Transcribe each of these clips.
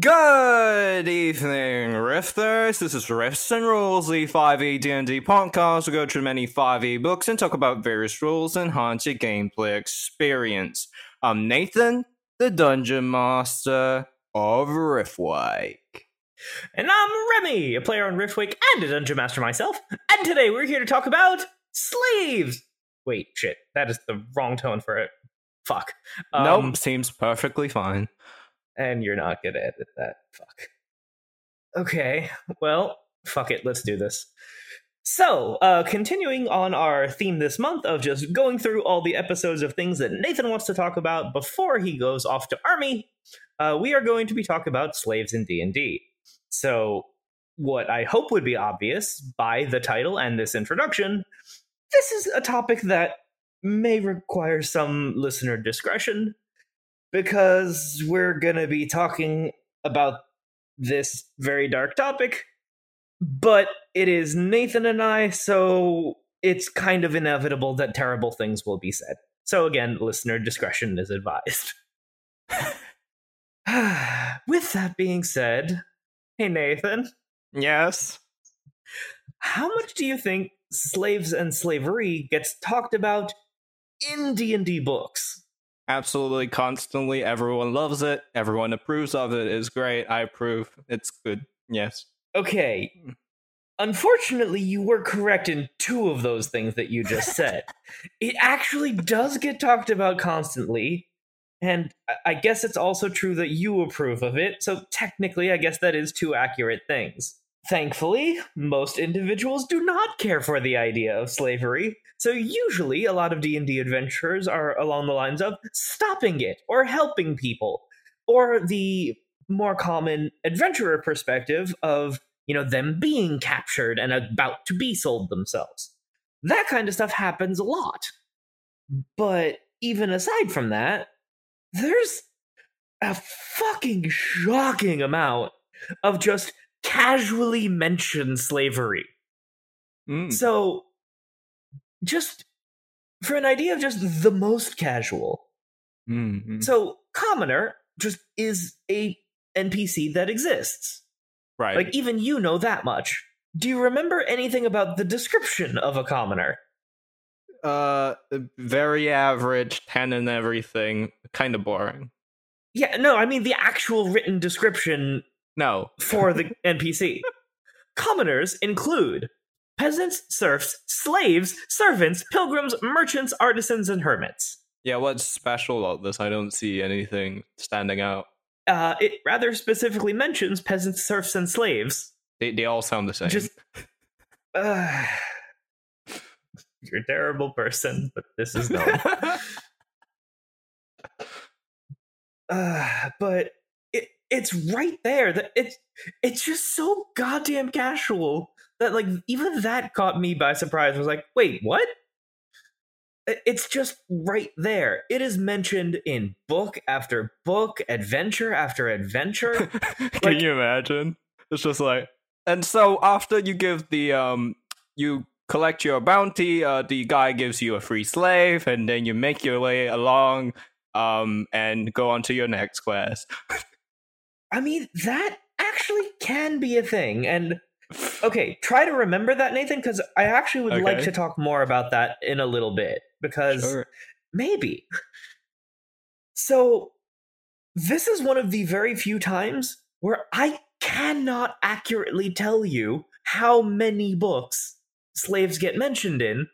Good evening, Rifters. This is Rifts and Rules, the 5e D&D podcast. We go through many 5e books and talk about various rules and enhance your gameplay experience. I'm Nathan, the Dungeon Master of Riftwake. And I'm Remy, a player on Riftwake and a Dungeon Master myself. And today we're here to talk about slaves. Wait, shit, that is the wrong tone for it. Fuck. Um, nope, seems perfectly fine. And you're not gonna edit that. Fuck. Okay, well, fuck it, let's do this. So, uh, continuing on our theme this month of just going through all the episodes of things that Nathan wants to talk about before he goes off to army, uh, we are going to be talking about slaves in D&D. So, what I hope would be obvious by the title and this introduction, this is a topic that may require some listener discretion because we're going to be talking about this very dark topic, but it is Nathan and I, so it's kind of inevitable that terrible things will be said. So, again, listener discretion is advised. With that being said, hey Nathan. Yes. How much do you think slaves and slavery gets talked about in D&D books? Absolutely constantly. Everyone loves it. Everyone approves of it. It's great. I approve. It's good. Yes. Okay. Unfortunately, you were correct in two of those things that you just said. it actually does get talked about constantly, and I guess it's also true that you approve of it, so technically, I guess that is two accurate things. Thankfully, most individuals do not care for the idea of slavery, so usually a lot of D&D adventures are along the lines of stopping it or helping people, or the more common adventurer perspective of, you know, them being captured and about to be sold themselves. That kind of stuff happens a lot. But even aside from that, there's a fucking shocking amount of just casually mention slavery. Mm. So, just for an idea of just the most casual. Mm-hmm. So, commoner just is a NPC that exists. right. Like even you know that much. Do you remember anything about the description of a commoner? uh, very average, 10 and everything. Kind of boring. Yeah, no, I mean the actual written description No. for the NPC. Commoners include peasants, serfs, slaves, servants, pilgrims, merchants, artisans, and hermits. Yeah, what's special about this? I don't see anything standing out. Uh, it rather specifically mentions peasants, serfs, and slaves. They, they all sound the same. Just, uh, you're a terrible person, but this is known. uh, but it's right there. That it's it's just so goddamn casual that like even that caught me by surprise. I was like, wait, what? It's just right there. It is mentioned in book after book, adventure after adventure. Can Like- you imagine? It's just like, and so after you give the um, you collect your bounty. Uh, the guy gives you a free slave, and then you make your way along, um, and go on to your next quest. I mean, that actually can be a thing. And okay, try to remember that, Nathan, because I actually would like to talk more about that in a little bit. Because Sure. maybe. So, this is one of the very few times where I cannot accurately tell you how many books slaves get mentioned in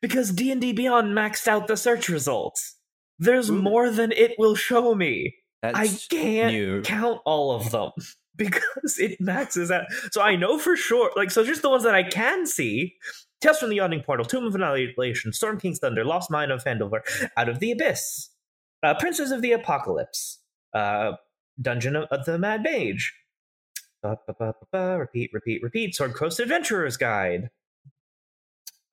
because D&D Beyond maxed out the search results. There's Ooh. more than it will show me. I can't new. count all of them because it maxes out. So I know for sure, like, so just the ones that I can see Tales from the Yawning Portal, Tomb of Annihilation, Storm King's Thunder, Lost Mine of Phandelver, Out of the Abyss, uh, Princes of the Apocalypse, uh, Dungeon of, of the Mad Mage, ba, ba, ba, repeat, repeat, repeat, Sword Coast Adventurer's Guide.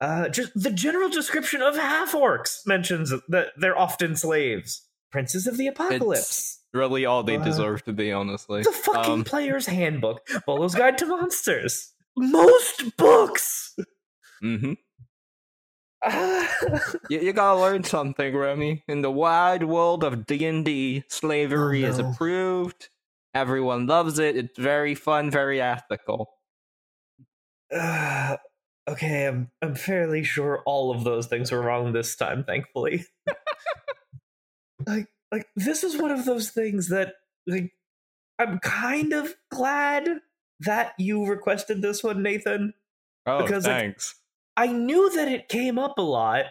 Uh, just the general description of half orcs mentions that they're often slaves. Princes of the Apocalypse. really all they Uh, deserve to be, honestly. The fucking Um, player's handbook. Volo's Guide to Monsters. Most books. Mm-hmm. You, you gotta learn something, Remy. In the wide world of D and D, slavery Oh, is approved. Everyone loves it. It's very fun, very ethical. Uh, okay, I'm I'm fairly sure all of those things were wrong this time, thankfully. like like this is one of those things that like I'm kind of glad that you requested this one, Nathan. Oh, Because, like, thanks. I knew that it came up a lot,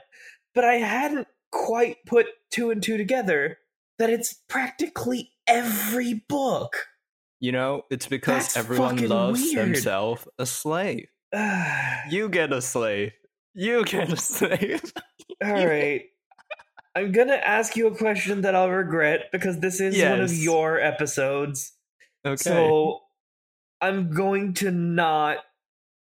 but I hadn't quite put two and two together that it's practically every book. you know, it's because That's everyone loves weird. himself a slave. You get a slave. You get a slave. right. I'm gonna ask you a question that I'll regret because this is one of your episodes. Okay. So I'm going to not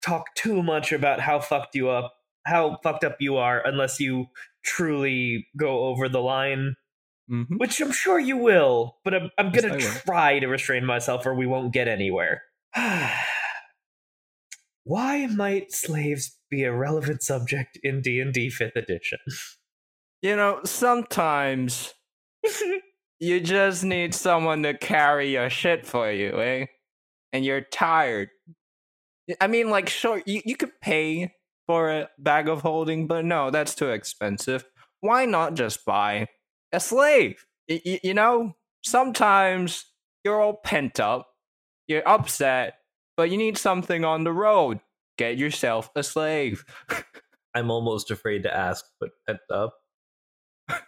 talk too much about how fucked you up, how fucked up you are, unless you truly go over the line. Mhm. which I'm sure you will, but I'm, I'm gonna try to restrain myself or we won't get anywhere. Why might slaves be a relevant subject in D&D 5th edition? You know, sometimes you just need someone to carry your shit for you, eh? And you're tired. I mean, like, sure, you, you could pay for a bag of holding, but no, that's too expensive. Why not just buy a slave? Y- y- you know, sometimes you're all pent up, you're upset, but you need something on the road. Get yourself a slave. I'm almost afraid to ask, but pent up.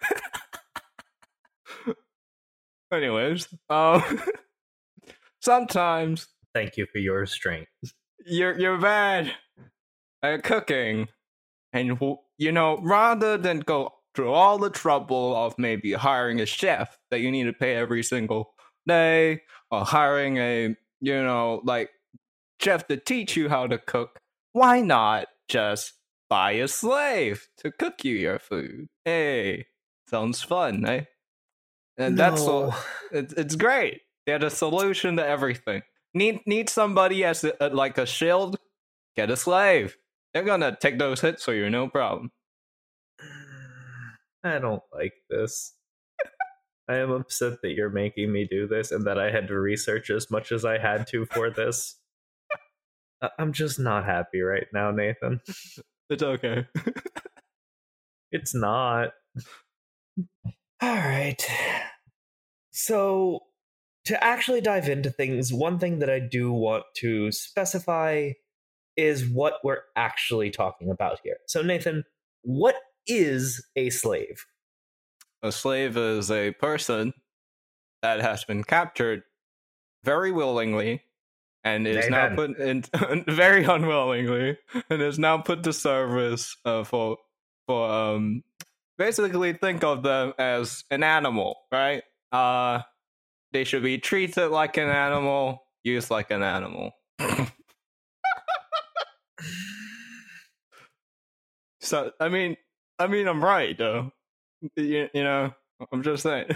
Anyways, um, sometimes Thank you for your restraint. you're you're bad at cooking, and you know rather than go through all the trouble of maybe hiring a chef that you need to pay every single day, or hiring a you know like chef to teach you how to cook, why not just buy a slave to cook you your food? Hey, sounds fun, eh? And that's all. It's it's great. They're the solution to everything. Need need somebody as a, a- like a shield. Get a slave. They're gonna take those hits for you, no problem. I don't like this. I am upset that you're making me do this and that I had to research as much as I had to for this. I'm just not happy right now, Nathan. It's okay. It's not. All right. So, to actually dive into things, one thing that I do want to specify is what we're actually talking about here. So, Nathan, what is a slave? a slave is a person that has been captured very willingly and is now put in very unwillingly and is now put to service uh, for for um basically think of them as an animal right uh they should be treated like an animal used like an animal so i mean I mean, I'm right though. You, you know, I'm just saying.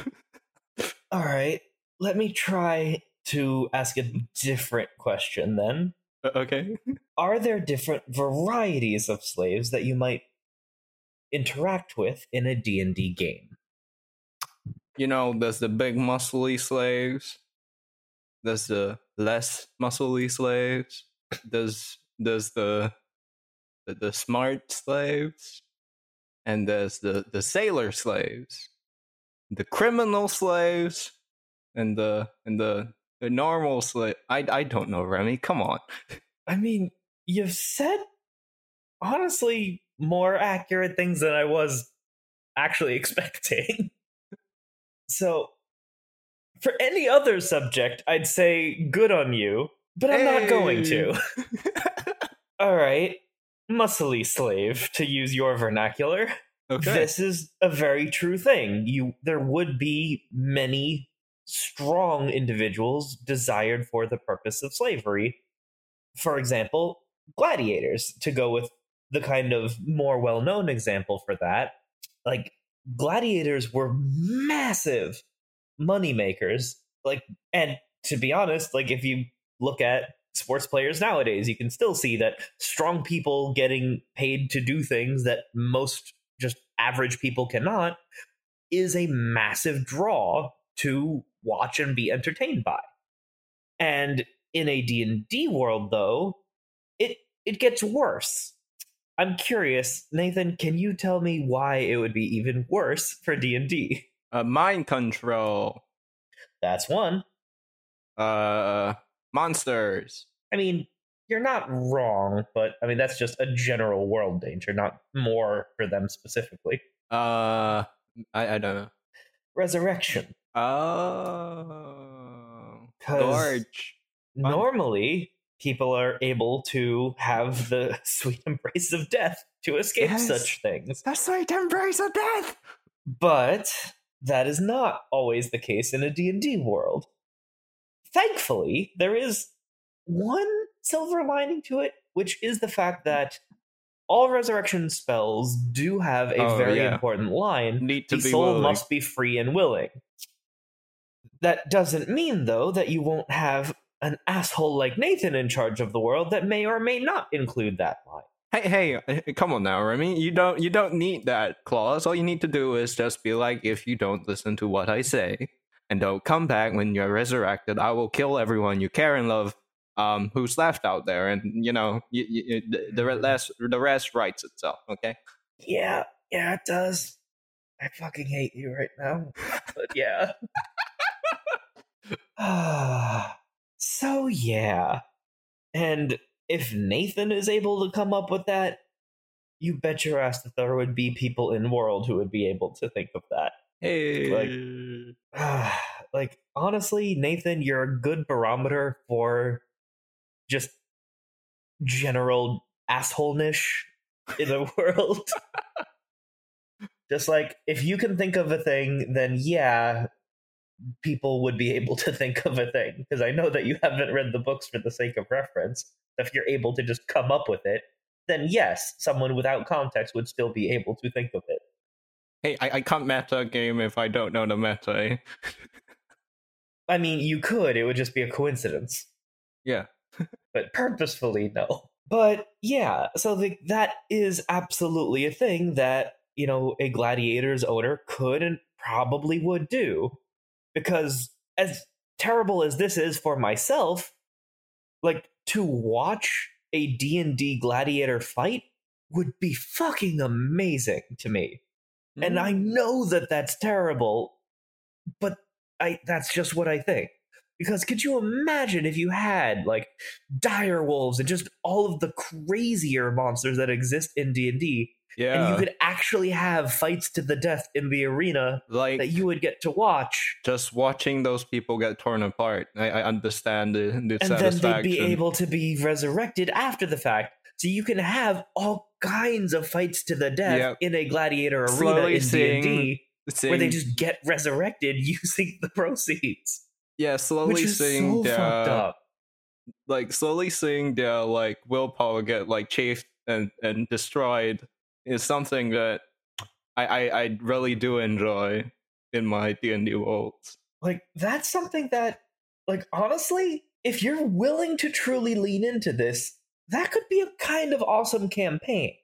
All right, let me try to ask a different question then. Uh, okay. Are there different varieties of slaves that you might interact with in a D&D game? You know, there's the big muscly slaves. There's the less muscly slaves. There's there's the the, the smart slaves, and there's the the sailor slaves, the criminal slaves, and the and the the normal slave. I I don't know, Remy. Come on. I mean, you've said honestly more accurate things than I was actually expecting. so, for any other subject, I'd say good on you, but I'm not going to. All right, muscly slave, to use your vernacular. okay. This is a very true thing. You there would be many strong individuals desired for the purpose of slavery. For example, gladiators to go with the kind of more well-known example for that. Like gladiators were massive money makers. Like and to be honest, like if you look at sports players nowadays, you can still see that strong people getting paid to do things that most just average people cannot is a massive draw to watch and be entertained by. And in a D&D world though, it it gets worse. I'm curious, Nathan, can you tell me why it would be even worse for D&D? Uh, mind control. That's one. Uh, monsters. I mean, you're not wrong, but I mean that's just a general world danger, not more for them specifically. Uh, I I don't know. Resurrection. Oh, Gorge. Normally, people are able to have the sweet embrace of death to escape Yes. such things. The sweet embrace of death. But that is not always the case in a D&D world. Thankfully, there is one silver lining to it, which is the fact hmm. that all resurrection spells do have a Oh, very yeah. important line Need to the be soul willing. must be free and willing. That doesn't mean, though, that you won't have an asshole like Nathan in charge of the world that may or may not include that line. Hey, hey, come on now, Remy. You don't you don't need that clause. All you need to do is just be like, if you don't listen to what I say and don't come back when you're resurrected, I will kill everyone you care and love. Um, who's left out there, and you know, you, you, the, the rest the rest writes itself. Okay. Yeah, yeah, it does. I fucking hate you right now. But yeah. so yeah. And if Nathan is able to come up with that, you bet your ass that there would be people in world who would be able to think of that. Hey. like honestly, Nathan, you're a good barometer for just general assholeness in the world. just like if you can think of a thing, then yeah, people would be able to think of a thing. Because I know that you haven't read the books for the sake of reference. If you're able to just come up with it, then yes, someone without context would still be able to think of it. Hey, I, I can't meta a game if I don't know the meta. eh? I mean, you could, it would just be a coincidence. Yeah. but purposefully no. But yeah, so the, that is absolutely a thing that, you know, a gladiator's owner could and probably would do. Because as terrible as this is for myself, like to watch a D&D gladiator fight would be fucking amazing to me. And mm-hmm. I know that that's terrible, but I that's just what I think. Because could you imagine if you had like dire wolves and just all of the crazier monsters that exist in D&D yeah, and you could actually have fights to the death in the arena like that you would get to watch just watching those people get torn apart. I, I understand the, the and then they'd be able to be resurrected after the fact. So you can have all kinds of fights to the death Yep. in a gladiator arena Slowly in seeing- D&D Seeing- where they just get resurrected using the proceeds. yeah, slowly seeing so their like slowly seeing their like willpower get like chafed and and destroyed is something that I, I, I really do enjoy in my D and D worlds. Like that's something that, like honestly, if you're willing to truly lean into this, that could be a kind of awesome campaign.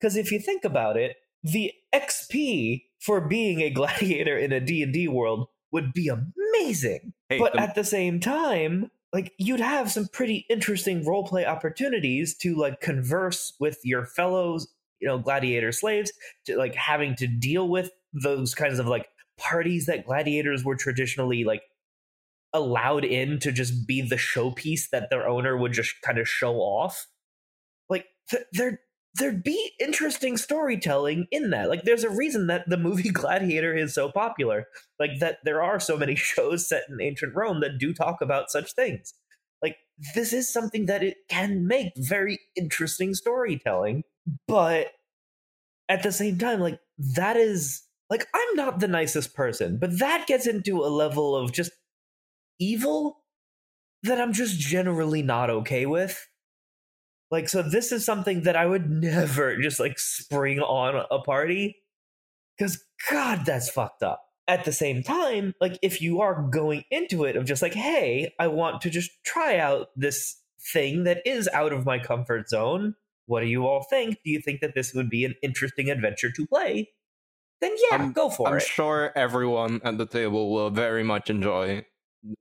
Because if you think about it, the XP for being a gladiator in a D&D world would be amazing. Hey, but the- at the same time, like you'd have some pretty interesting roleplay opportunities to like converse with your fellows, you know, gladiator slaves, to like having to deal with those kinds of like parties that gladiators were traditionally like allowed in to just be the showpiece that their owner would just kind of show off. Like th- there there'd be interesting storytelling in that. Like there's a reason that the movie Gladiator is so popular. Like that there are so many shows set in ancient Rome that do talk about such things. Like this is something that it can make very interesting storytelling, but at the same time like that is like I'm not the nicest person, but that gets into a level of just evil that I'm just generally not okay with. Like, so this is something that I would never just like spring on a party. Because, God, that's fucked up. At the same time, like, if you are going into it of just like, hey, I want to just try out this thing that is out of my comfort zone, what do you all think? Do you think that this would be an interesting adventure to play? Then yeah, I'm- go for it. I'm sure everyone at the table will very much enjoy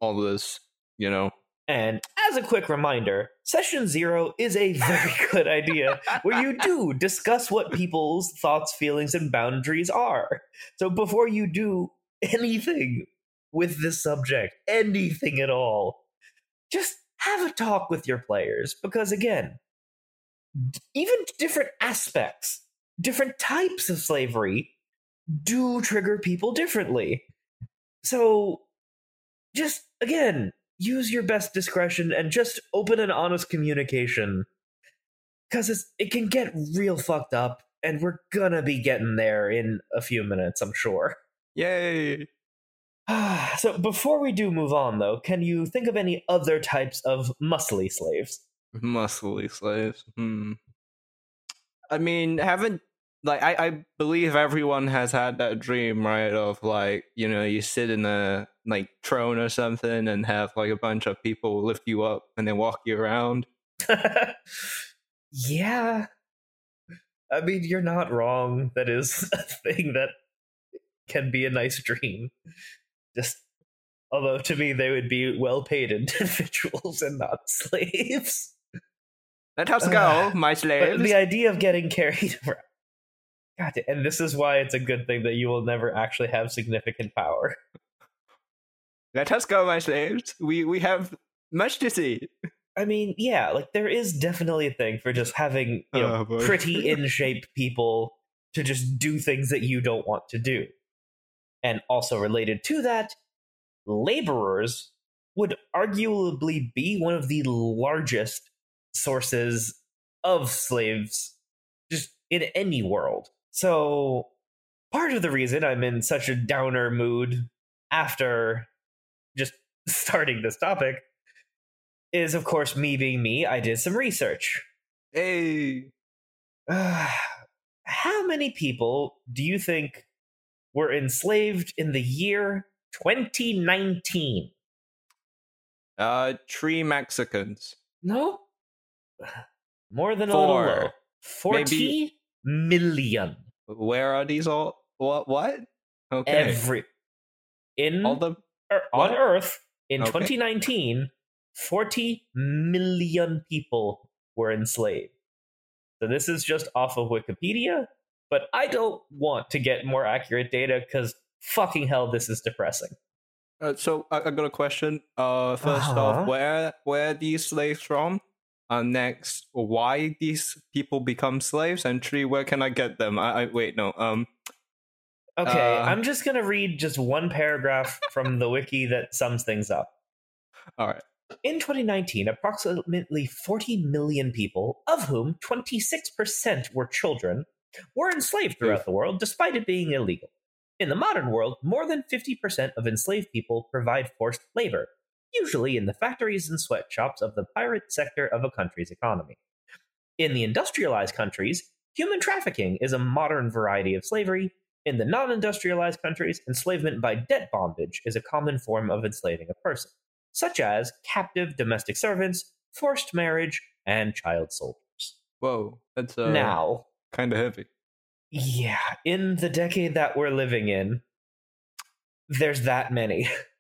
all this. You know, And as a quick reminder, session zero is a very good idea where you do discuss what people's thoughts, feelings, and boundaries are. So before you do anything with this subject, anything at all, just have a talk with your players because, again, even different aspects, different types of slavery do trigger people differently. So just again use your best discretion and just open an honest communication because it can get real fucked up and we're gonna be getting there in a few minutes i'm sure yay! so before we do move on though can you think of any other types of muscly slaves Muscly slaves. Hmm. I mean, haven't like I, I believe everyone has had that dream, right? Of like, you know, you sit in a like throne or something and have like a bunch of people lift you up and then walk you around. yeah i mean you're not wrong that is a thing that can be a nice dream just although to me they would be well paid individuals and not slaves Let us go, my slaves. the idea of getting carried around God, and this is why it's a good thing that you will never actually have significant power. Let us go, my slaves. We we have much to see. I mean, yeah, like there is definitely a thing for just having you know Oh, pretty in shape people to just do things that you don't want to do. And also related to that, laborers would arguably be one of the largest sources of slaves just in any world. So part of the reason I'm in such a downer mood after just starting this topic is of course me being me i did some research Hey, how many people do you think were enslaved in the year 2019 uh, three Mexicans. no more than a little low 40 million. Where are these all? What? What? Okay. every in all the er, on earth in Okay. 2019 40 million people were enslaved so this is just off of wikipedia but i don't want to get more accurate data because fucking hell this is depressing Uh, so I, I got a question. Uh, 1st Uh-huh. off, where where are these slaves from? Uh, next, why these people become slaves? And three, where can I get them? I, I wait, no. Um, okay Uh. i'm just gonna read just one paragraph from the wiki that sums things up all right. In 2019, approximately 40 million people, of whom 26% were children, were enslaved throughout the world despite it being illegal. In the modern world, more than 50% of enslaved people provide forced labor, usually in the factories and sweatshops of the pirate sector of a country's economy. In the industrialized countries, human trafficking is a modern variety of slavery, In the non industrialized countries, enslavement by debt bondage is a common form of enslaving a person, such as captive domestic servants, forced marriage, and child soldiers. Whoa, that's uh, now, kind of heavy. yeah, in the decade that we're living in, there's that many.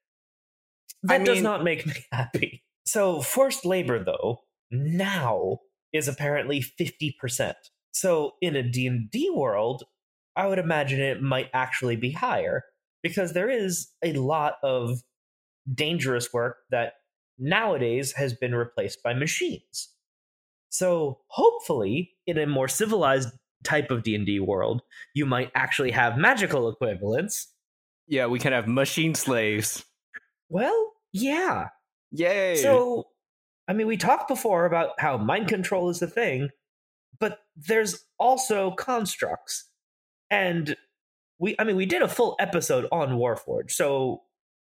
I that does not make me happy. So, forced labor, though, now is apparently 50%. So, in a D&D world, I would imagine it might actually be higher because there is a lot of dangerous work that nowadays has been replaced by machines. So, hopefully, in a more civilized type of D&D world, you might actually have magical equivalents. Yeah, we can have machine slaves. Well, yeah. Yay! So, I mean, we talked before about how mind control is the thing, but there's also constructs. And we, I mean, we did a full episode on Warforged, so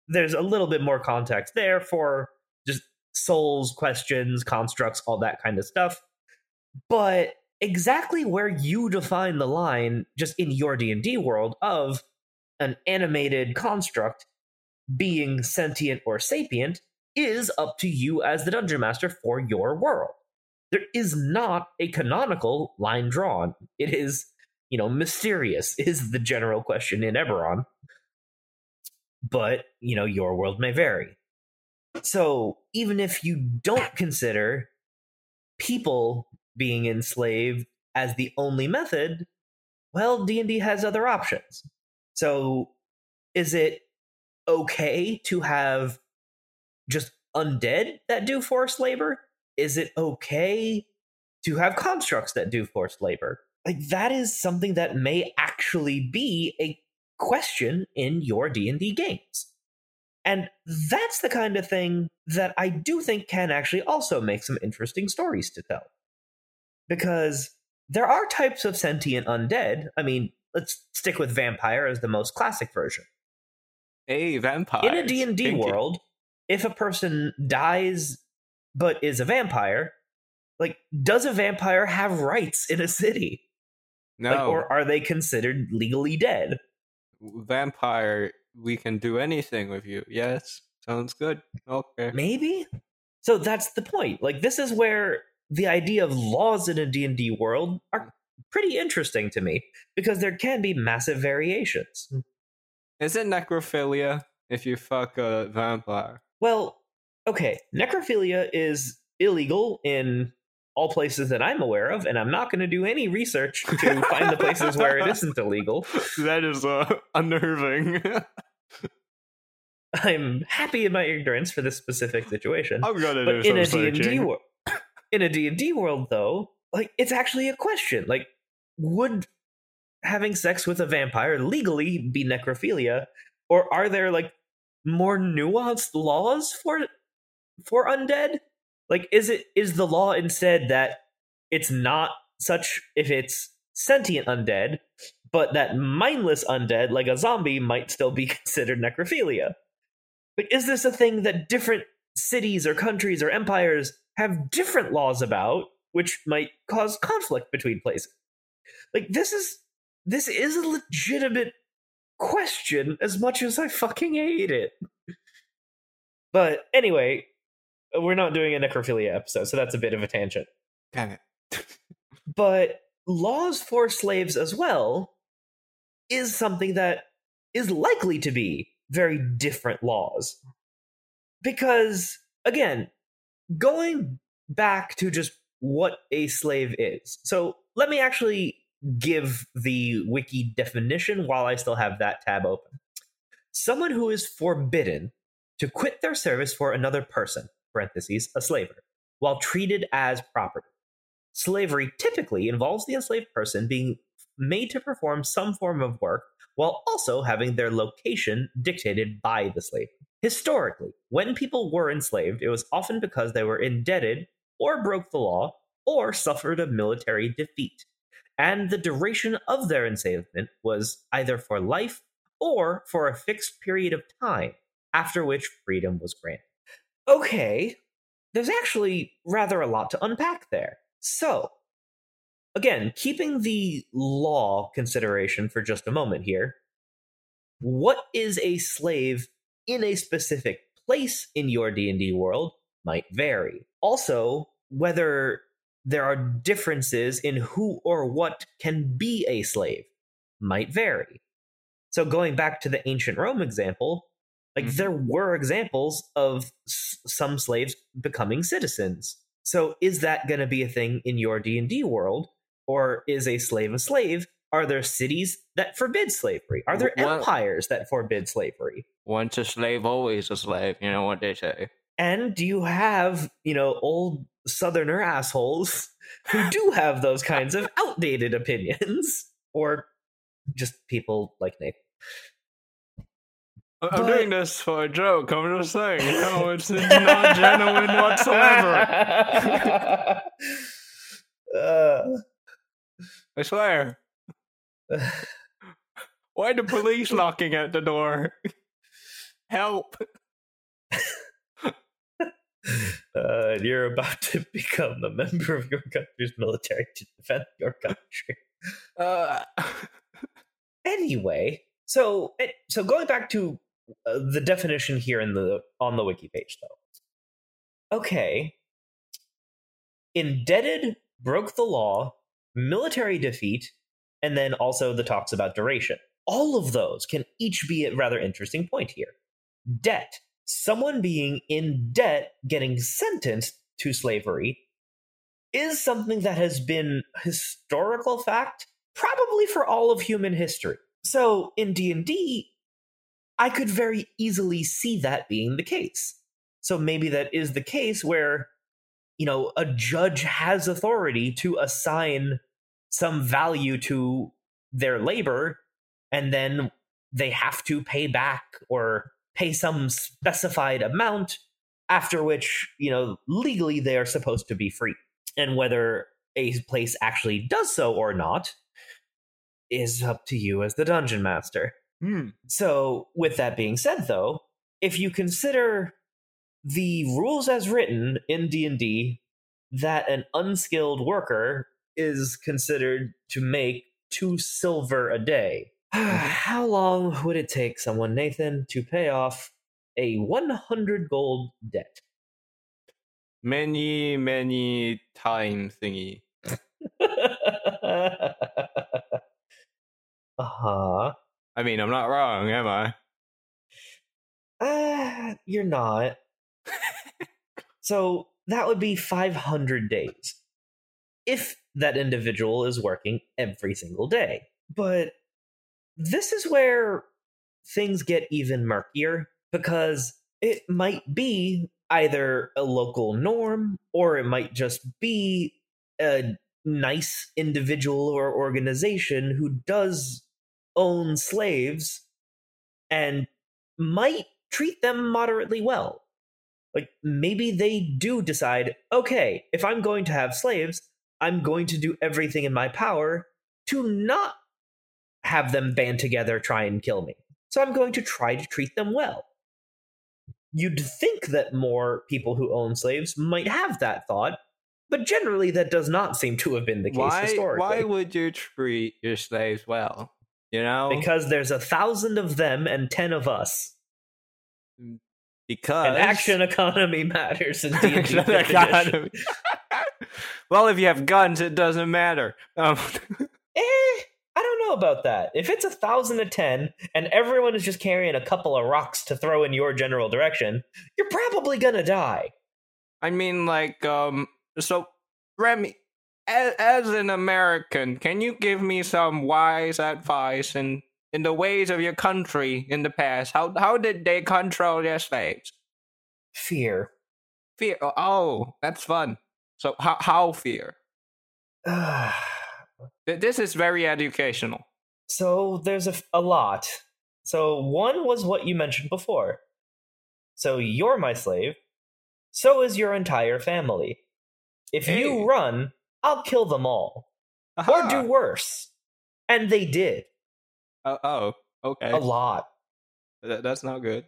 there's a little bit more context there for just souls, questions, constructs, all that kind of stuff. But exactly where you define the line, just in your D and D world, of an animated construct being sentient or sapient is up to you as the dungeon master for your world. There is not a canonical line drawn. It is, you know, mysterious is the general question in Eberron. But, you know, your world may vary. So, even if you don't consider people being enslaved as the only method, well, D&D has other options. So, is it okay to have just undead that do forced labor? Is it okay to have constructs that do forced labor? Like that is something that may actually be a question in your D&D games. And that's the kind of thing that I do think can actually also make some interesting stories to tell. Because there are types of sentient undead. I mean, let's stick with vampire as the most classic version hey, vampire. in a d&d world if a person dies but is a vampire like does a vampire have rights in a city no like, or are they considered legally dead vampire. We can do anything with you. Yes, sounds good. Okay. maybe so that's the point like this is where the idea of laws in a d&d world are mm. pretty interesting to me because there can be massive variations Is it necrophilia if you fuck a vampire? Well, okay, necrophilia is illegal in all places that I'm aware of, and I'm not going to do any research to find the places where it isn't illegal. That is uh, unnerving. I'm happy in my ignorance for this specific situation. I'm gonna do But in some a D&D world, in a D&D world though, like it's actually a question. Like would having sex with a vampire legally be necrophilia or are there like more nuanced laws for for undead? Like is it is the law instead that it's not such if it's sentient undead, but that mindless undead like a zombie might still be considered necrophilia? but is this a thing that different cities or countries or empires have different laws about, which might cause conflict between places. Like this is this is a legitimate question as much as I fucking hate it. But anyway, uh, we're not doing a necrophilia episode, so that's a bit of a tangent. Damn it. But laws for slaves as well is something that is likely to be very different laws. Because, again, going back to just what a slave is. So let me actually give the wiki definition while I still have that tab open. Someone who is forbidden to quit their service for another person, parentheses, a slaver, while treated as property. Slavery typically involves the enslaved person being made to perform some form of work while also having their location dictated by the slave. Historically, when people were enslaved, it was often because they were indebted or broke the law or suffered a military defeat. And the duration of their enslavement was either for life or for a fixed period of time, after which freedom was granted. Okay, there's actually rather a lot to unpack there. So, again, keeping the law consideration for just a moment here, what is a slave in a specific place in your D&D world might vary. Also, whether there are differences in who or what can be a slave might vary. So going back to the ancient Rome example, like Mhm. there were examples of s- some slaves becoming citizens. So is that going to be a thing in your D&D world or is a slave a slave? Are there cities that forbid slavery? Are there empires that forbid slavery? Once a slave, always a slave. You know what they say. And do you have, you know, old southerner assholes who do have those kinds of outdated opinions or just people like Nick? I- I'm But- doing this for a joke. I'm just saying. No, it's not genuine whatsoever. uh, I swear. Why the police knocking at the door? Help! Uh, you're about to become a member of your country's military to defend your country. Uh, Anyway, so eh, so going back to uh, the definition here in the on the wiki page though. Okay. Indebted broke the law, military defeat, and then also the talks about duration. All of those can each be a rather interesting point here. Debt. Someone being in debt getting sentenced to slavery is something that has been historical fact probably for all of human history. So in D&D, I could very easily see that being the case. So maybe that is the case where you know, a judge has authority to assign some value to their labor and then they have to pay back or pay some specified amount after which, you know, legally they are supposed to be free. And whether a place actually does so or not is up to you as the dungeon master. hmm. So, with that being said though, if you consider the rules as written in D&D that an unskilled worker is considered to make 2 silver a day. How long would it take someone Nathan to pay off a 100 gold debt? Many, many time thingy. uh-huh. I mean, I'm not wrong, am I? Uh, you're not. so that would be 500 days. If that individual is working every single day. But this is where things get even murkier because it might be either a local norm or it might just be a nice individual or organization who does own slaves and might treat them moderately well. Like maybe they do decide, okay, if I'm going to have slaves, I'm going to do everything in my power to not have them band together try and kill me. So I'm going to try to treat them well. You'd think that more people who own slaves might have that thought, but generally that does not seem to have been the case Why, historically. why would you treat your slaves well? You know? because there's a thousand of them and ten of us. because And action economy matters in D&D Action fifth edition. economy. well, if you have guns, it doesn't matter. Um, Eh, I don't know about that. If it's a thousand to ten and everyone is just carrying a couple of rocks to throw in your general direction, you're probably gonna die. I mean, like, um, so Remy, as, as an American, can you give me some wise advice in in the ways of your country in the past? How how did they control their slaves? Fear. Fear. Oh, that's fun. So how how fear? Th- This is very educational. so there's a, a lot. So one was what you mentioned before. So you're my slave. So is your entire family. If Hey. you run, I'll kill them all. Or do worse. And they did. Oh, oh, okay. A lot. Th- that's not good.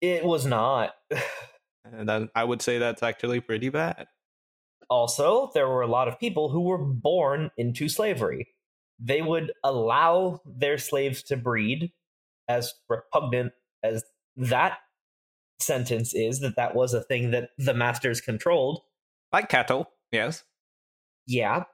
It was not. And then I would say that's actually pretty bad. Also, there were a lot of people who were born into slavery. They would allow their slaves to breed, as repugnant as that sentence is, that that was a thing that the masters controlled. Like cattle, yes. Yeah.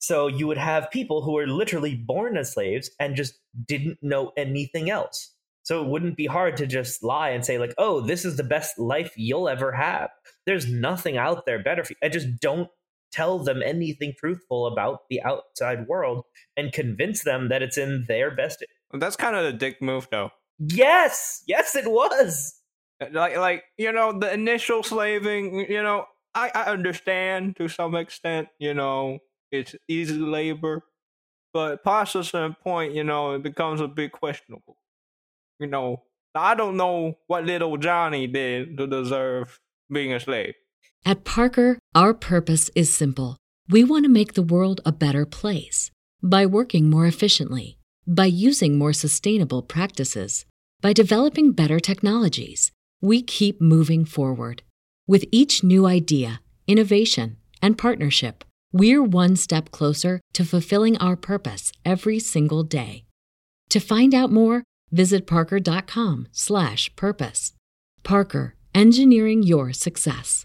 So you would have people who were literally born as slaves and just didn't know anything else. So it wouldn't be hard to just lie and say, like, oh, this is the best life you'll ever have. There's nothing out there better for you. I just don't tell them anything truthful about the outside world and convince them that it's in their best. That's kind of the dick move, though. Yes, yes, it was. Uh, like, like you know, the initial slaving. You know, I, I understand to some extent. You know, it's easy labor, but past a certain point, you know, it becomes a bit questionable you know, I don't know what little Johnny did to deserve being a slave. At Parker, our purpose is simple. We want to make the world a better place by working more efficiently, by using more sustainable practices, by developing better technologies. We keep moving forward. With each new idea, innovation, and partnership, we're one step closer to fulfilling our purpose every single day. To find out more, Visit Parker.com/slash/purpose. Parker, engineering your success.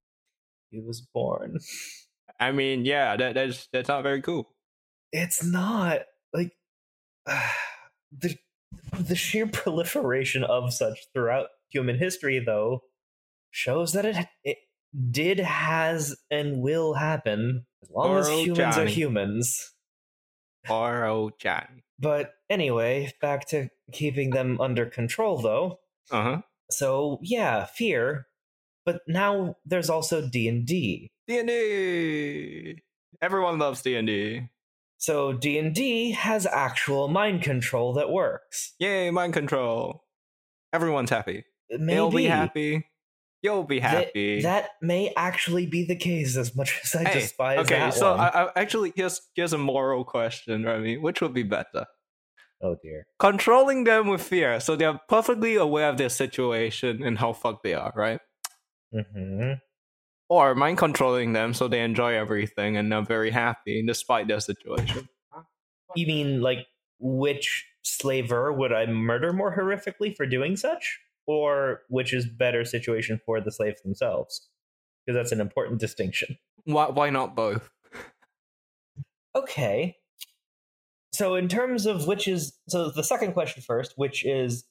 He was born. I mean, yeah, that, that's that's not very cool. It's not like uh, the the sheer proliferation of such throughout human history, though, shows that it, it did, has, and will happen as long as humans Johnny. are humans. Old Johnny. But anyway, back to keeping them under control, though. Uh huh. So yeah, fear, but now there's also D and D. D and D. Everyone loves D and D. So D and D has actual mind control that works. Yay, mind control! Everyone's happy. Maybe. They'll be happy. You'll be happy. That, that, may actually be the case, as much as I hey, despise okay, that so one. I, I actually here's here's a moral question, Remy. Which would be better? Oh dear. Controlling them with fear, so they're perfectly aware of their situation and how fucked they are, right? Mm-hmm. Or mind controlling them so they enjoy everything and they're very happy despite their situation. You mean like which slaver would I murder more horrifically for doing such? or which is better situation for the slaves themselves because that's an important distinction why, why not both okay so in terms of which is so the second question first which is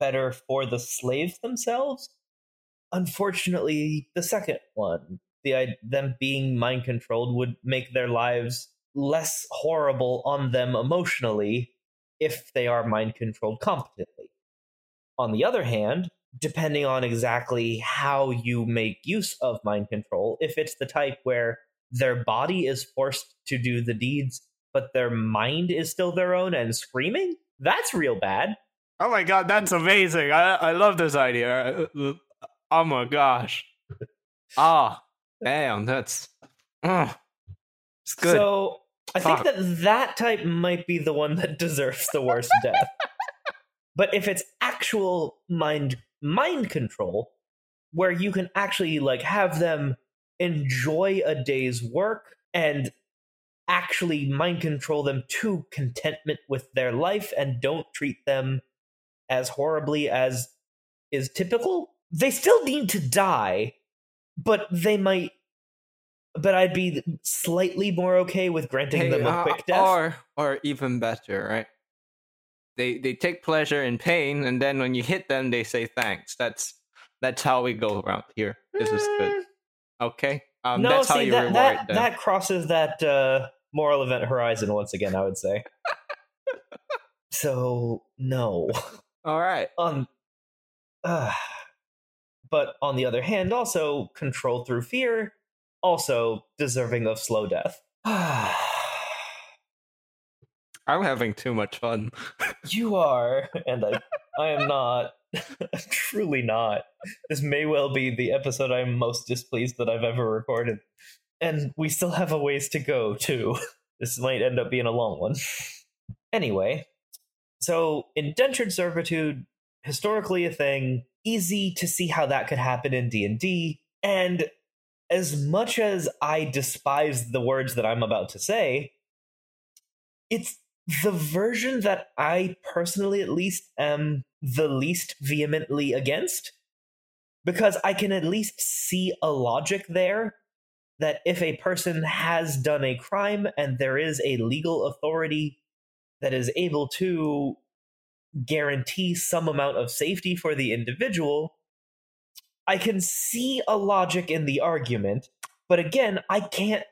better for the slaves themselves unfortunately the second one the them being mind controlled would make their lives less horrible on them emotionally if they are mind controlled competently on the other hand, depending on exactly how you make use of mind control, if it's the type where their body is forced to do the deeds, but their mind is still their own and screaming, that's real bad. Oh my god, that's amazing. I, I love this idea. Uh, uh, Oh my gosh. Ah, oh, damn, that's. Uh, it's good. So I Fuck. think that that type might be the one that deserves the worst death. But if it's actual mind mind control, where you can actually like have them enjoy a day's work and actually mind control them to contentment with their life and don't treat them as horribly as is typical, they still need to die, but they might but I'd be slightly more okay with granting Hey, them a uh, quick death. Or, or even better, right? They they take pleasure in pain, and then when you hit them, they say thanks. That's that's how we go around here. This is good. Mm, Okay. Um, no, that's how you that reward that, them. that crosses that uh, moral event horizon once again. I would say. so no. All right. on uh, but on the other hand also control through fear also deserving of slow death. I'm having too much fun. you are and i i am not truly not. This may well be the episode i'm most displeased that i've ever recorded and we still have a ways to go too. This might end up being a long one. Anyway so indentured servitude historically a thing easy to see how that could happen in d&d and as much as i despise the words that i'm about to say it's the version that i personally at least am the least vehemently against because i can at least see a logic there that if a person has done a crime and there is a legal authority that is able to guarantee some amount of safety for the individual, I can see a logic in the argument. But again, I can't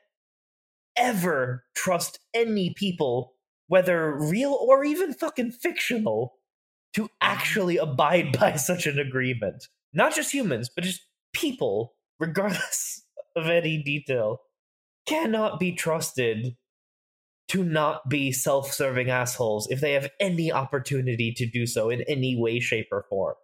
ever trust any people, whether real or even fucking fictional, to actually abide by such an agreement. Not just humans, but just people, regardless of any detail, cannot be trusted to not be self serving assholes if they have any opportunity to do so in any way, shape, or form.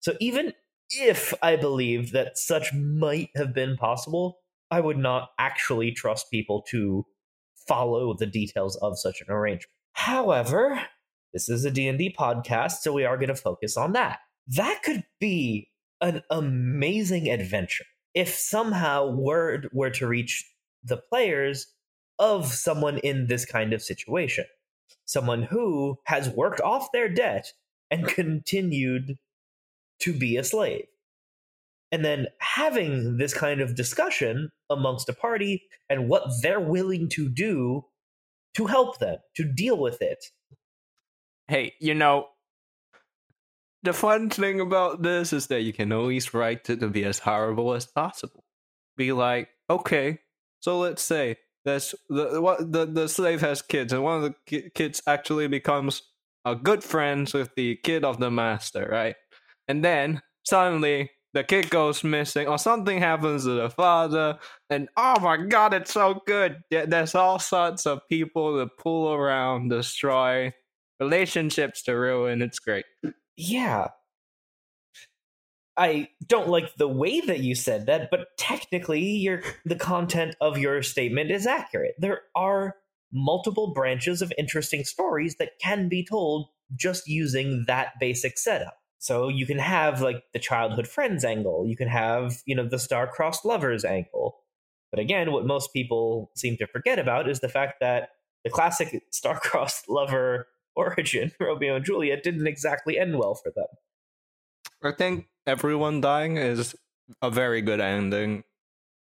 So even if I believe that such might have been possible, I would not actually trust people to follow the details of such an arrangement. However, this is a D&D podcast, so we are going to focus on that. That could be an amazing adventure if somehow word were to reach the players of someone in this kind of situation. Someone who has worked off their debt and continued to be a slave. And then having this kind of discussion amongst a party and what they're willing to do to help them, to deal with it. Hey, you know, the fun thing about this is that you can always write it to be as horrible as possible. Be like, okay, so let's say that's the what the, the slave has kids, and one of the kids actually becomes a good friends with the kid of the master, right? And then suddenly the kid goes missing, or something happens to the father, and oh my god, it's so good. There- There's all sorts of people to pull around, destroy, relationships to ruin. It's great. Yeah. I don't like the way that you said that, but technically your the content of your statement is accurate. There are multiple branches of interesting stories that can be told just using that basic setup. So you can have like the childhood friends angle, you can have, you know, the star-crossed lovers angle. But again, what most people seem to forget about is the fact that the classic star-crossed lover origin, Romeo and Juliet, didn't exactly end well for them. I think everyone dying is a very good ending.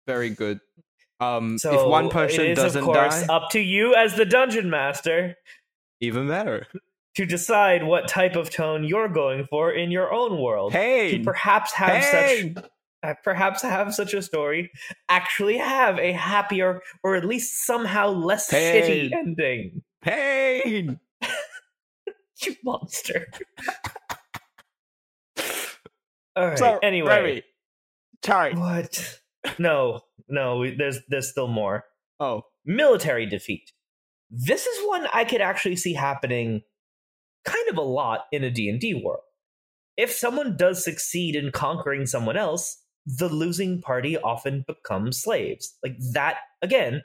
Very good. Um, So if one person it is, doesn't of course, die, up to you as the dungeon master even better. to decide what type of tone you're going for in your own world. Hey, to perhaps have hey, such, perhaps have such a story actually have a happier or at least somehow less Pain. shitty ending. pain. You monster. All right. So, anyway, Remy, sorry. what? No, no. we- There's there's still more. Oh, military defeat. This is one I could actually see happening kind of a lot in a D&D world. If someone does succeed in conquering someone else, the losing party often becomes slaves. Like that again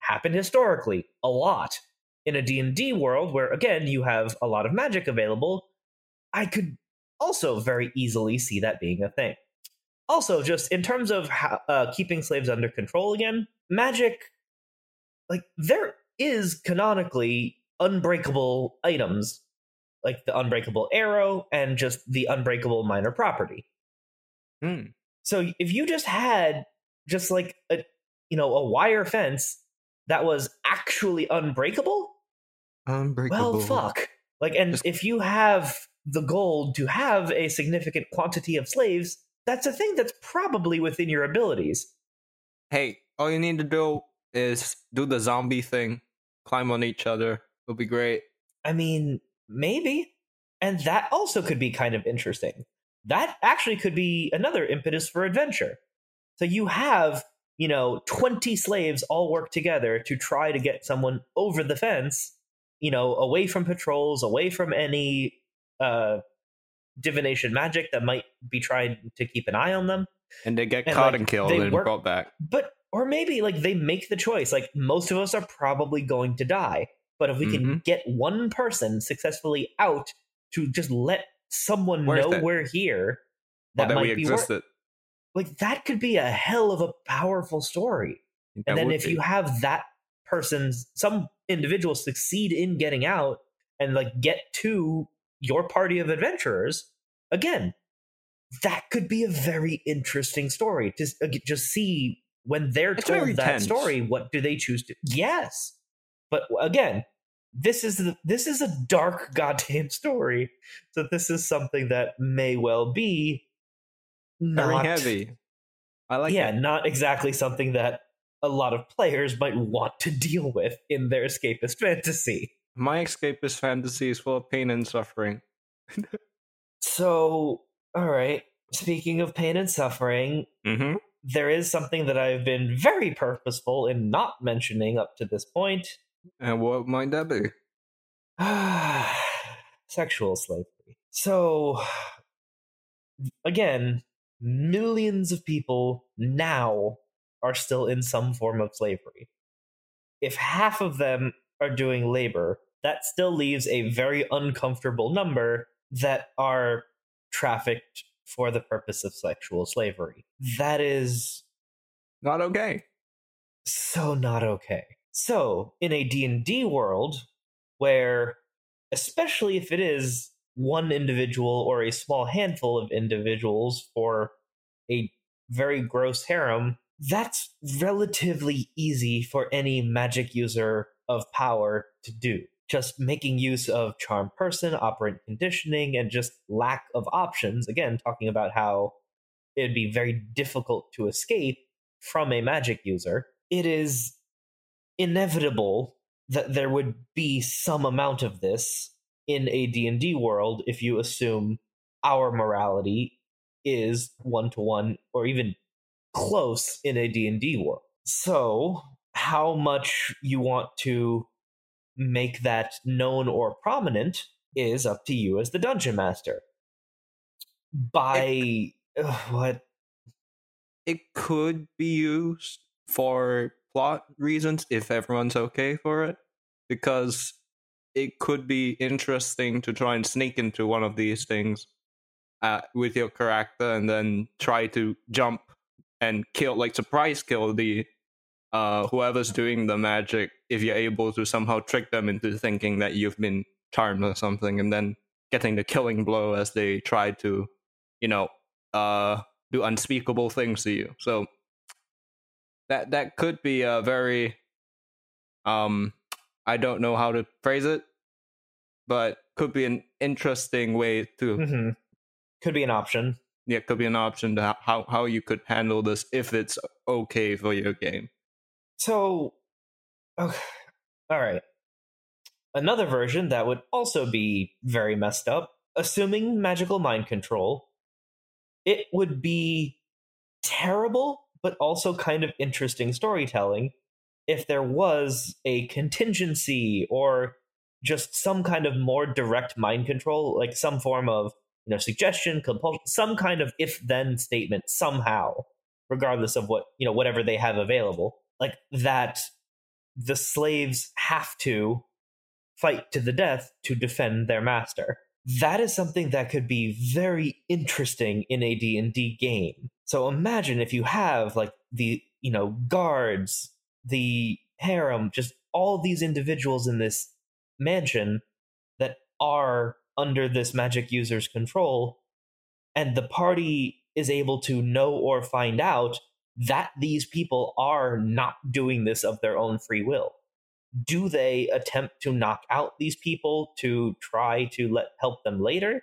happened historically a lot in a D&D world where again you have a lot of magic available. I could also very easily see that being a thing. Also, just in terms of how, uh, keeping slaves under control again, magic like there is canonically unbreakable items like the unbreakable arrow and just the unbreakable minor property hmm. so if you just had just like a you know, a wire fence that was actually unbreakable, Unbreakable. well, fuck. Like, and Just- if you have the gold to have a significant quantity of slaves, that's a thing that's probably within your abilities. Hey, all you need to do is do the zombie thing, climb on each other. It'll be great. I mean, maybe. And that also could be kind of interesting. That actually could be another impetus for adventure. So you have, you know, 20 slaves all work together to try to get someone over the fence, you know, away from patrols, away from any uh divination magic that might be trying to keep an eye on them. And they get And, caught like, and killed and work- brought back. But or maybe like they make the choice. Like most of us are probably going to die. But if we can Mhm. get one person successfully out to just let someone Where's know that? we're here, that that might be existed. like that could be a hell of a powerful story. That and then if be. you have that person's some individual succeed in getting out and like get to your party of adventurers again that could be a very interesting story to uh, just see when they're It's told that tense. story what do they choose to yes but again this is the, this is a dark goddamn story so this is something that may well be very heavy. I like yeah, it. not exactly something that a lot of players might want to deal with in their escapist fantasy. My escapist fantasy is full of pain and suffering. So, all right, speaking of pain and suffering, Mm-hmm. there is something that I've been very purposeful in not mentioning up to this point. point And what might that be? sexual slavery. So, again, millions of people now are still in some form of slavery. If half of them are doing labor, that still leaves a very uncomfortable number that are trafficked for the purpose of sexual slavery. That is Not okay. so not okay. So, in a D&D world where especially if it is one individual or a small handful of individuals for a very gross harem, that's relatively easy for any magic user of power to do. Just making use of charm person, operant conditioning, and just lack of options. Again, talking about how it'd be very difficult to escape from a magic user. It is inevitable that there would be some amount of this in a D&D world if you assume our morality is one to one or even close in a D&D world. So, how much you want to make that known or prominent is up to you as the dungeon master. By ugh, what It could be used for plot reasons if everyone's okay for it, because it could be interesting to try and sneak into one of these things uh, with your character and then try to jump and kill, like surprise kill the uh, whoever's doing the magic if you're able to somehow trick them into thinking that you've been charmed or something, and then getting the killing blow as they try to, you know, uh, do unspeakable things to you. So that that could be a very um I don't know how to phrase it, but could be an interesting way to Mhm. could be an option. yeah, could be an option to how how you could handle this if it's okay for your game. So, okay. all right. Another version that would also be very messed up, assuming magical mind control, it would be terrible, but also kind of interesting storytelling if there was a contingency or just some kind of more direct mind control, like some form of you know suggestion, compulsion, some kind of if-then statement somehow, regardless of what you know whatever they have available like that the slaves have to fight to the death to defend their master. That is something that could be very interesting in a d&d game. So imagine if you have like the you know guards the harem just all these individuals in this mansion that are under this magic user's control and the party is able to know or find out that these people are not doing this of their own free will. Do they attempt to knock out these people to try to let help them later?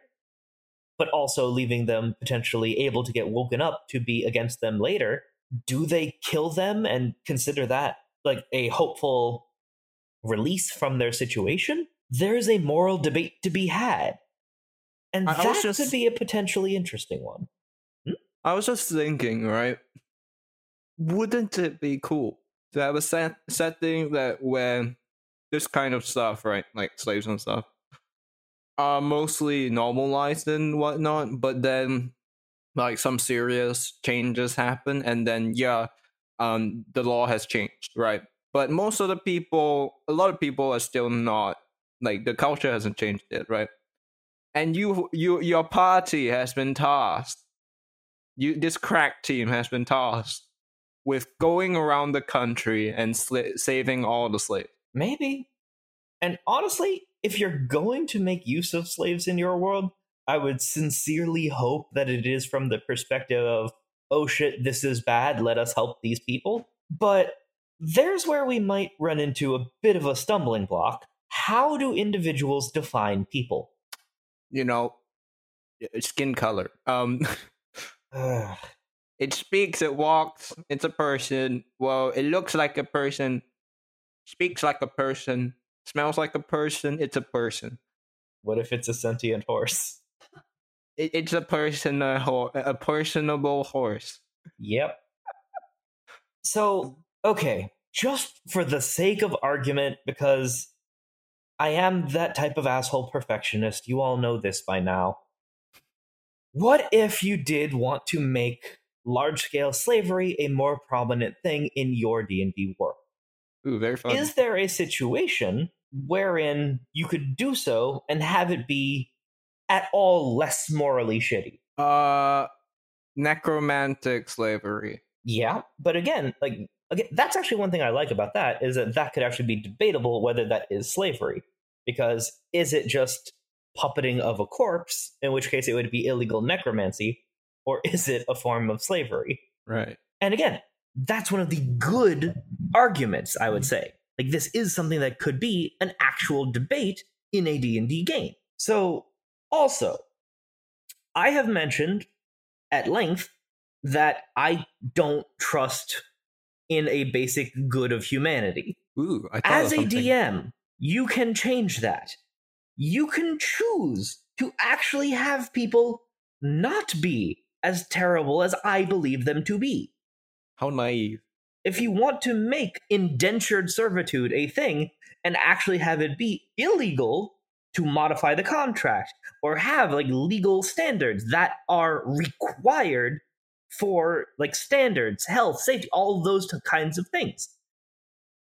But also leaving them potentially able to get woken up to be against them later. Do they kill them and consider that like a hopeful release from their situation? There's a moral debate to be had. And I- that just- could be a potentially interesting one. Hmm? I was just thinking, right? Wouldn't it be cool to have a set setting that when this kind of stuff, right, like slaves and stuff, are mostly normalized and whatnot, but then like some serious changes happen, and then yeah, um, the law has changed, right? But most of the people, a lot of people are still not like the culture hasn't changed yet, right? And you, you, your party has been tasked you this crack team has been tasked with going around the country and sla- saving all the slaves. Maybe. And honestly, if you're going to make use of slaves in your world, I would sincerely hope that it is from the perspective of, oh shit, this is bad, let us help these people. But there's where we might run into a bit of a stumbling block. How do individuals define people? You know, skin color. Um. it speaks, it walks, it's a person. Well, it looks like a person, speaks like a person, smells like a person. It's a person. what if it's a sentient horse? It, it's a person, a, ho- a personable horse. Yep. So, okay, just for the sake of argument, because I am that type of asshole perfectionist, you all know this by now. What if you did want to make large-scale slavery a more prominent thing in your D&D world? Ooh, very fun. Is there a situation wherein you could do so and have it be at all less morally shitty? uh, necromantic slavery. Yeah, but again, like again, that's actually one thing I like about that is that that could actually be debatable whether that is slavery because is it just puppeting of a corpse, in which case it would be illegal necromancy, or is it a form of slavery? Right. And again, that's one of the good arguments I would say. Like this is something that could be an actual debate in a D&D game. So, also, I have mentioned at length that I don't trust in a basic good of humanity. Ooh, I thought As a. DM, you can change that. You can choose to actually have people not be as terrible as I believe them to be. How naive. If you want to make indentured servitude a thing and actually have it be illegal to modify the contract or have like legal standards that are required for like standards, health, safety, all those kinds of things.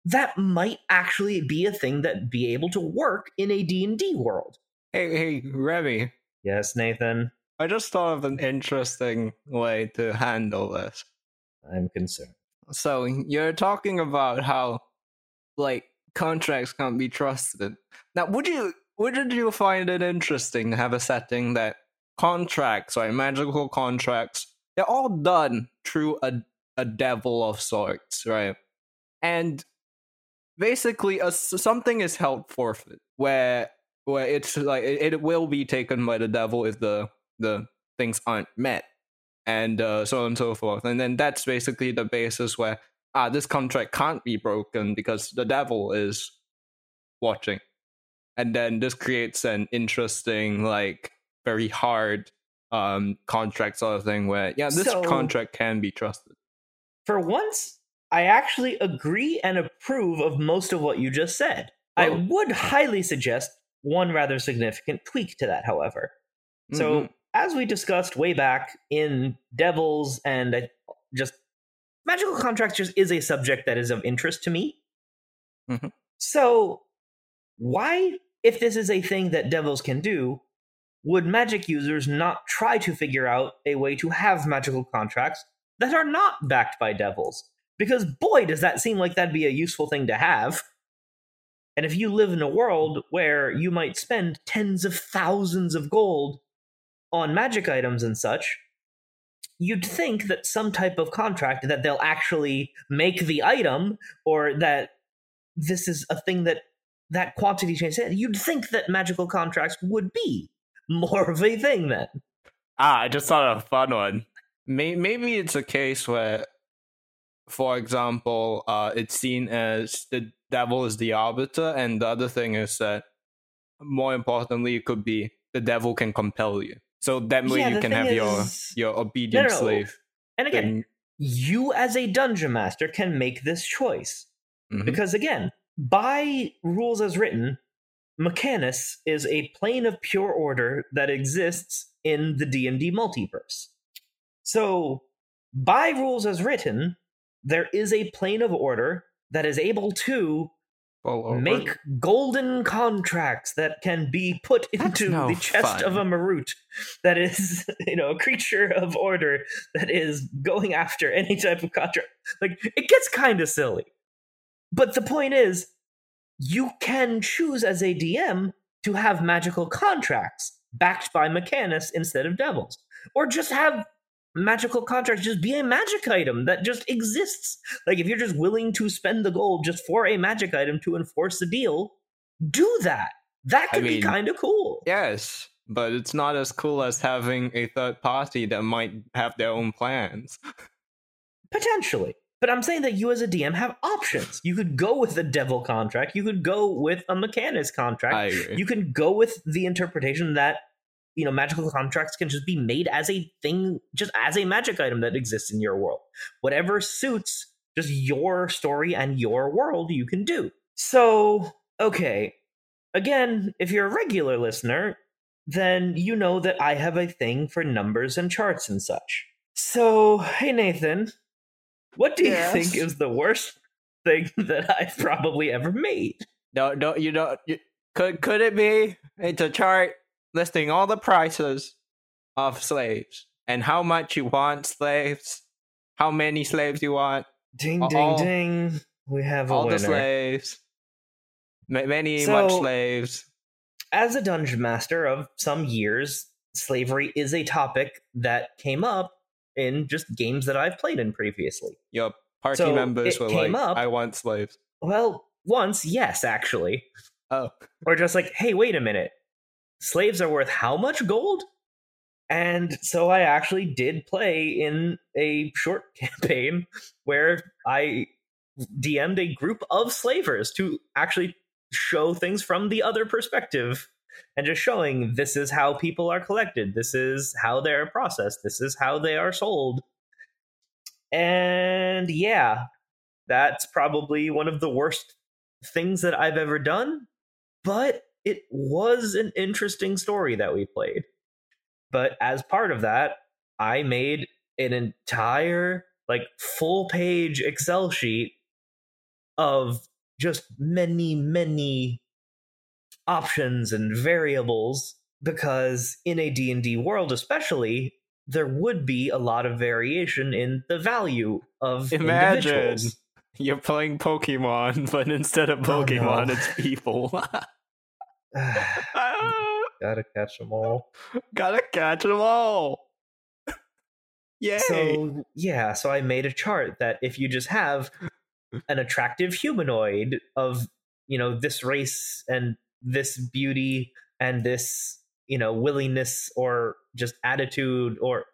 That might actually be a thing that be able to work in a D&D world. Hey, hey, Remy. Yes, Nathan, I just thought of an interesting way to handle this. I'm concerned. So you're talking about how, like, contracts can't be trusted. Now, would you would you find it interesting to have a setting that contracts, right, magical contracts, they're all done through a a devil of sorts, right? And basically, a, something is held forfeit where where it's like it, it will be taken by the devil if the the things aren't met and uh, so on and so forth. And then that's basically the basis where ah, this contract can't be broken because the devil is watching. And then this creates an interesting, like, very hard um contract sort of thing where yeah, this So- contract can be trusted. For once, I actually agree and approve of most of what you just said. I would highly suggest one rather significant tweak to that, however. So, Mhm. As we discussed way back in Devils and just magical contracts just is a subject that is of interest to me. Mhm. So, why, if this is a thing that Devils can do, would magic users not try to figure out a way to have magical contracts that are not backed by Devils? Because boy, does that seem like that'd be a useful thing to have. And if you live in a world where you might spend tens of thousands of gold on magic items and such, you'd think that some type of contract that they'll actually make the item or that this is a thing that that quantity change you'd think that magical contracts would be more of a thing then Ah, I just thought of a fun one. Maybe it's a case where, for example, uh, it's seen as the devil is the arbiter, and the other thing is that, more importantly, it could be the devil can compel you. So that way Yeah, you can have your is- your obedient no. slave. and again then- you as a dungeon master can make this choice Mhm. because again by rules as written Mechanus is a plane of pure order that exists in the D&D multiverse. So, by rules as written, there is a plane of order that is able to make golden contracts that can be put into no the chest of a Marut that is, you know, a creature of order that is going after any type of contract. Like, it gets kind of silly. But the point is, you can choose as a DM to have magical contracts backed by Mechanus instead of devils. Or just have magical contracts just be a magic item that just exists. Like if you're just willing to spend the gold just for a magic item to enforce the deal, do that. That I could be kind of cool. Yes, but it's not as cool as having a third party that might have their own plans. Potentially. But I'm saying that you as a DM have options. You could go with the devil contract. You could go with a Mechanus contract. You can go with the interpretation that you know magical contracts can just be made as a thing just as a magic item that exists in your world whatever suits just your story and your world you can do so okay again if you're a regular listener then you know that i have a thing for numbers and charts and such so hey nathan what do Yes? you think is the worst thing that i've probably ever made No, no, you don't. You, could could it be? It's a chart listing all the prices of slaves and how much you want slaves, how many slaves you want, ding All- ding ding we have all winner the slaves, ma- many much slaves. as a dungeon master of some years, slavery is a topic that came up in just games that I've played in previously. Your party So, members were like, up- "I want slaves." Well, once, yes, actually. Oh, Or just like, hey, wait a minute. Slaves are worth how much gold? And so I actually did play in a short campaign where I DM'd a group of slavers to actually show things from the other perspective and just showing this is how people are collected, this is how they're processed, this is how they are sold. And yeah, that's probably one of the worst things that I've ever done, but it was an interesting story that we played. But as part of that, I made an entire like full page Excel sheet of just many many options and variables because in a D&D world especially there would be a lot of variation in the value of Imagine. individuals. you're playing Pokemon, but instead of Oh, no. Pokemon, it's people. Gotta catch them all. Gotta catch them all. Yay! So yeah, so I made a chart that if you just have an attractive humanoid of you know this race and this beauty and this you know willingness or just attitude or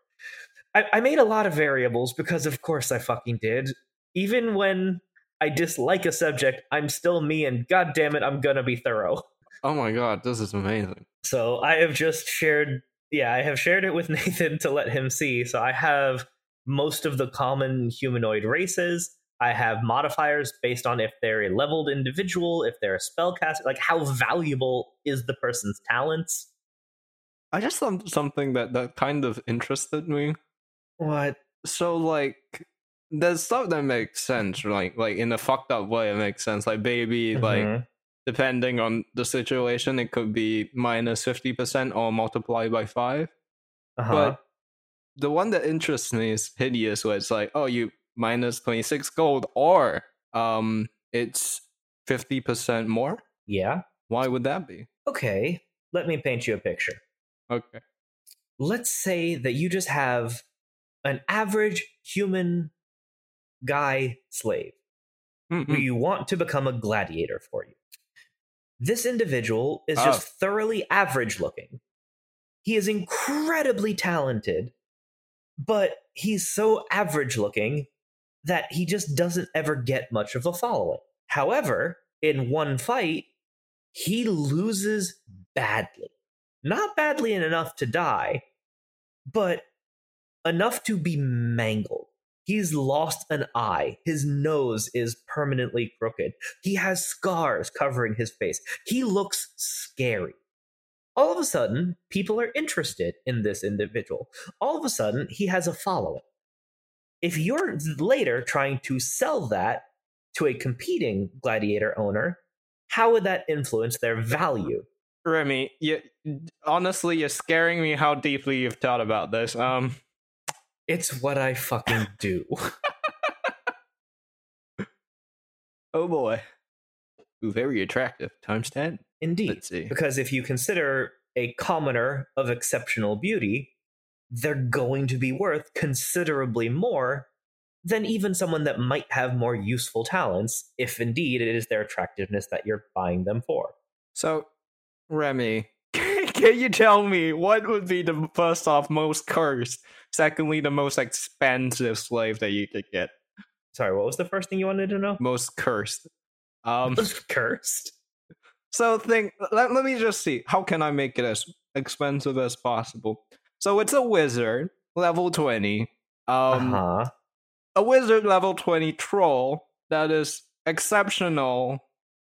I, I made a lot of variables because of course I fucking did. Even when I dislike a subject, I'm still me and god damn it, I'm gonna be thorough. oh my god, this is amazing. So I have just shared, yeah, I have shared it with Nathan to let him see. So I have most of the common humanoid races. I have modifiers based on if they're a leveled individual, if they're a spellcaster, like how valuable is the person's talents. I just thought something that that kind of interested me. What? So like, there's stuff that makes sense, like like in a fucked up way, it makes sense. Like baby, like Mhm. Depending on the situation, it could be minus fifty percent or multiplied by five. Uh-huh. But the one that interests me is hideous, where it's like, oh, you minus twenty six gold, or um, it's fifty percent more. yeah. Why would that be? Okay. Let me paint you a picture. Okay. let's say that you just have an average human guy slave who Mhm. you want to become a gladiator for you. This individual is oh. just Oh. thoroughly average looking. He is incredibly talented, but he's so average looking that he just doesn't ever get much of a following. However, in one fight, he loses badly. Not badly enough to die, but enough to be mangled. He's lost an eye. His nose is permanently crooked. He has scars covering his face. He looks scary. All of a sudden, people are interested in this individual. All of a sudden, he has a following. If you're later trying to sell that to a competing gladiator owner, how would that influence their value? Remy, you honestly, you're scaring me. How deeply you've thought about this. Um, It's what I fucking do. oh boy, Ooh, very attractive. Times ten. Indeed. Let's see. Because if you consider a commoner of exceptional beauty, they're going to be worth considerably more than even someone that might have more useful talents, if indeed it is their attractiveness that you're buying them for. So, Remy, can you tell me what would be the first off most cursed, secondly the most expensive slave that you could get? Sorry, what was the first thing you wanted to know? Most cursed. Um, Cursed. so think. Let, let me just see. How can I make it as expensive as possible? So it's a wizard, level twenty. Um, uh-huh. a wizard level twenty troll that is exceptional.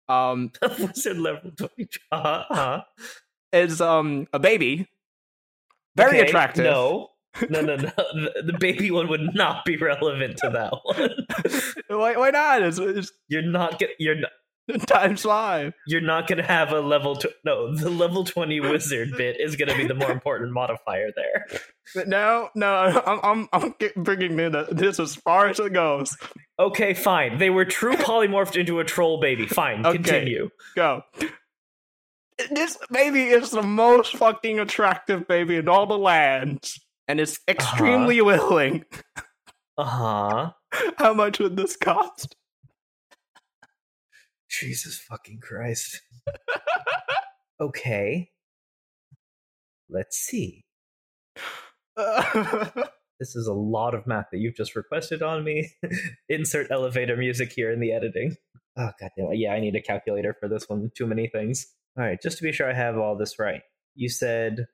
Um, Wizard level 20. Uh-huh. Is um a baby, very Okay, attractive. No. No, no, no. The, baby one would not be relevant to that one. why, why not? It's, it's You're not get, you're not, times five. you're not going to have a level tw- no the level 20 wizard bit is going to be the more important modifier there But no, no, I'm I'm I'm bringing this as far as it goes. okay fine they were true polymorphed into a troll baby fine Okay. continue Go. This baby is the most fucking attractive baby in all the lands, and it's extremely willing. uh-huh. How much would this cost? jesus fucking christ. Okay. Let's see. This is a lot of math that you've just requested on me. Insert elevator music here in the editing. Oh god damn it. yeah i need a calculator for this one. Too many things all right just to be sure i have all this right you said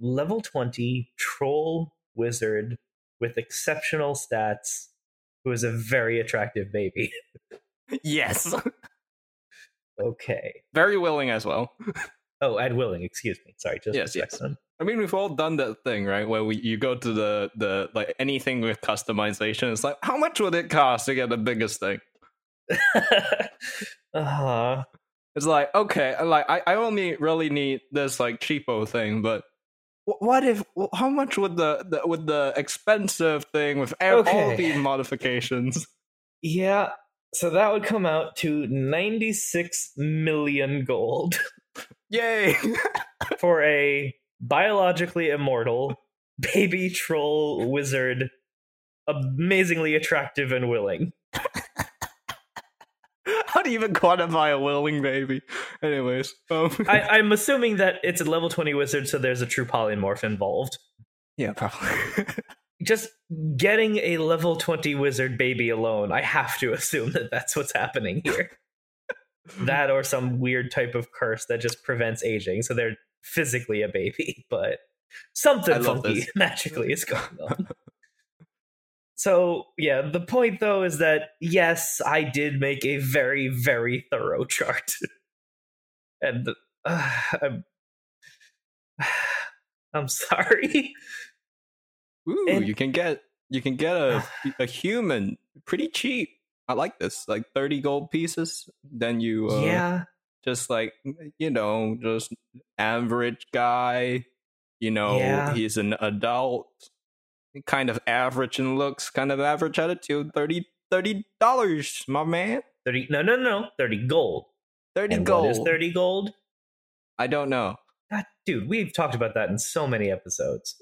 level 20 troll wizard with exceptional stats who is a very attractive baby yes, okay very willing as well. oh ed willing excuse me sorry just Yes, yes. second. I mean, we've all done that thing, right? Where we you go to the the like anything with customization. It's like, how much would it cost to get the biggest thing? uh-huh It's like, okay, uh, like I, I only really need this like cheapo thing, but what if? How much would the, the with the expensive thing with all Okay. these modifications? Yeah, so that would come out to 96 million gold Yay! for a biologically immortal baby troll wizard, amazingly attractive and willing. How do you even quantify a willing baby? Anyways, um, I, I'm assuming that it's a level 20 wizard, so there's a true polymorph involved. yeah, probably. Just getting a level 20 wizard baby alone, I have to assume that that's what's happening here. that or some weird type of curse that just prevents aging, so they're physically a baby, but something funky this. magically is going on. So, yeah, the point though is that yes, I did make a very, very thorough chart. and uh, I'm, I'm sorry. Ooh, And- you can get you can get a a human pretty cheap. I like this, like thirty gold pieces. Then you uh, yeah. just like you know just average guy you know Yeah. he's an adult kind of average in looks kind of average attitude. 30 dollars my man. 30 no no no 30 gold. 30 and gold what is 30 gold? I don't know. God, dude we've talked about that in so many episodes.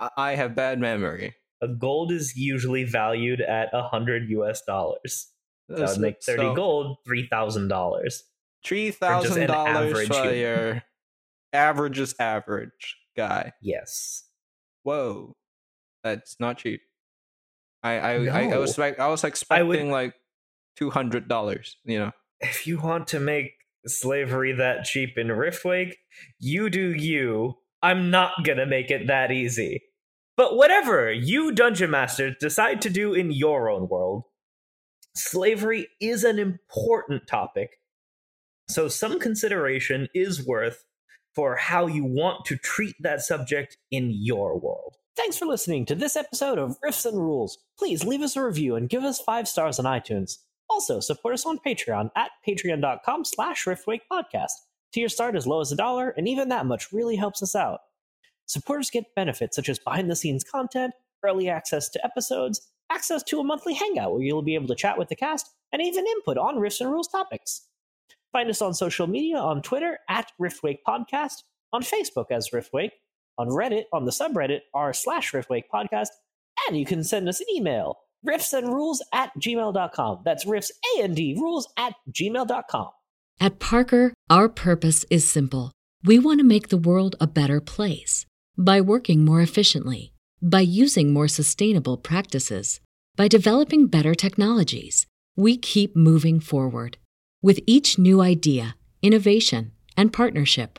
I, I have bad memory. A gold is usually valued at a hundred US dollars. That would make thirty so, gold three thousand dollars. Three thousand dollars for your average is average guy. Yes. Whoa, that's not cheap. I I I, I was like I was expecting like two hundred dollars. You know. If you want to make slavery that cheap in Riftwake, you do you. I'm not gonna make it that easy. But whatever you dungeon masters decide to do in your own world, slavery is an important topic. So some consideration is worth for how you want to treat that subject in your world. Thanks for listening to this episode of Riffs and Rules. Please leave us a review and give us five stars on iTunes. Also, support us on Patreon at patreon.com slash podcast. Tier start as low as a dollar, and even that much really helps us out. Supporters get benefits such as behind-the-scenes content, early access to episodes, access to a monthly hangout where you'll be able to chat with the cast, and even input on Riffs and Rules topics. Find us on social media on Twitter at Riftwake Podcast, on Facebook as Riftwake, on Reddit on the subreddit r slash Riftwake Podcast, and you can send us an email, riffsandrules at gmail.com. That's riffs A and D rules at gmail.com. At Parker, our purpose is simple. We want to make the world a better place by working more efficiently, by using more sustainable practices, by developing better technologies. We keep moving forward. With each new idea, innovation, and partnership,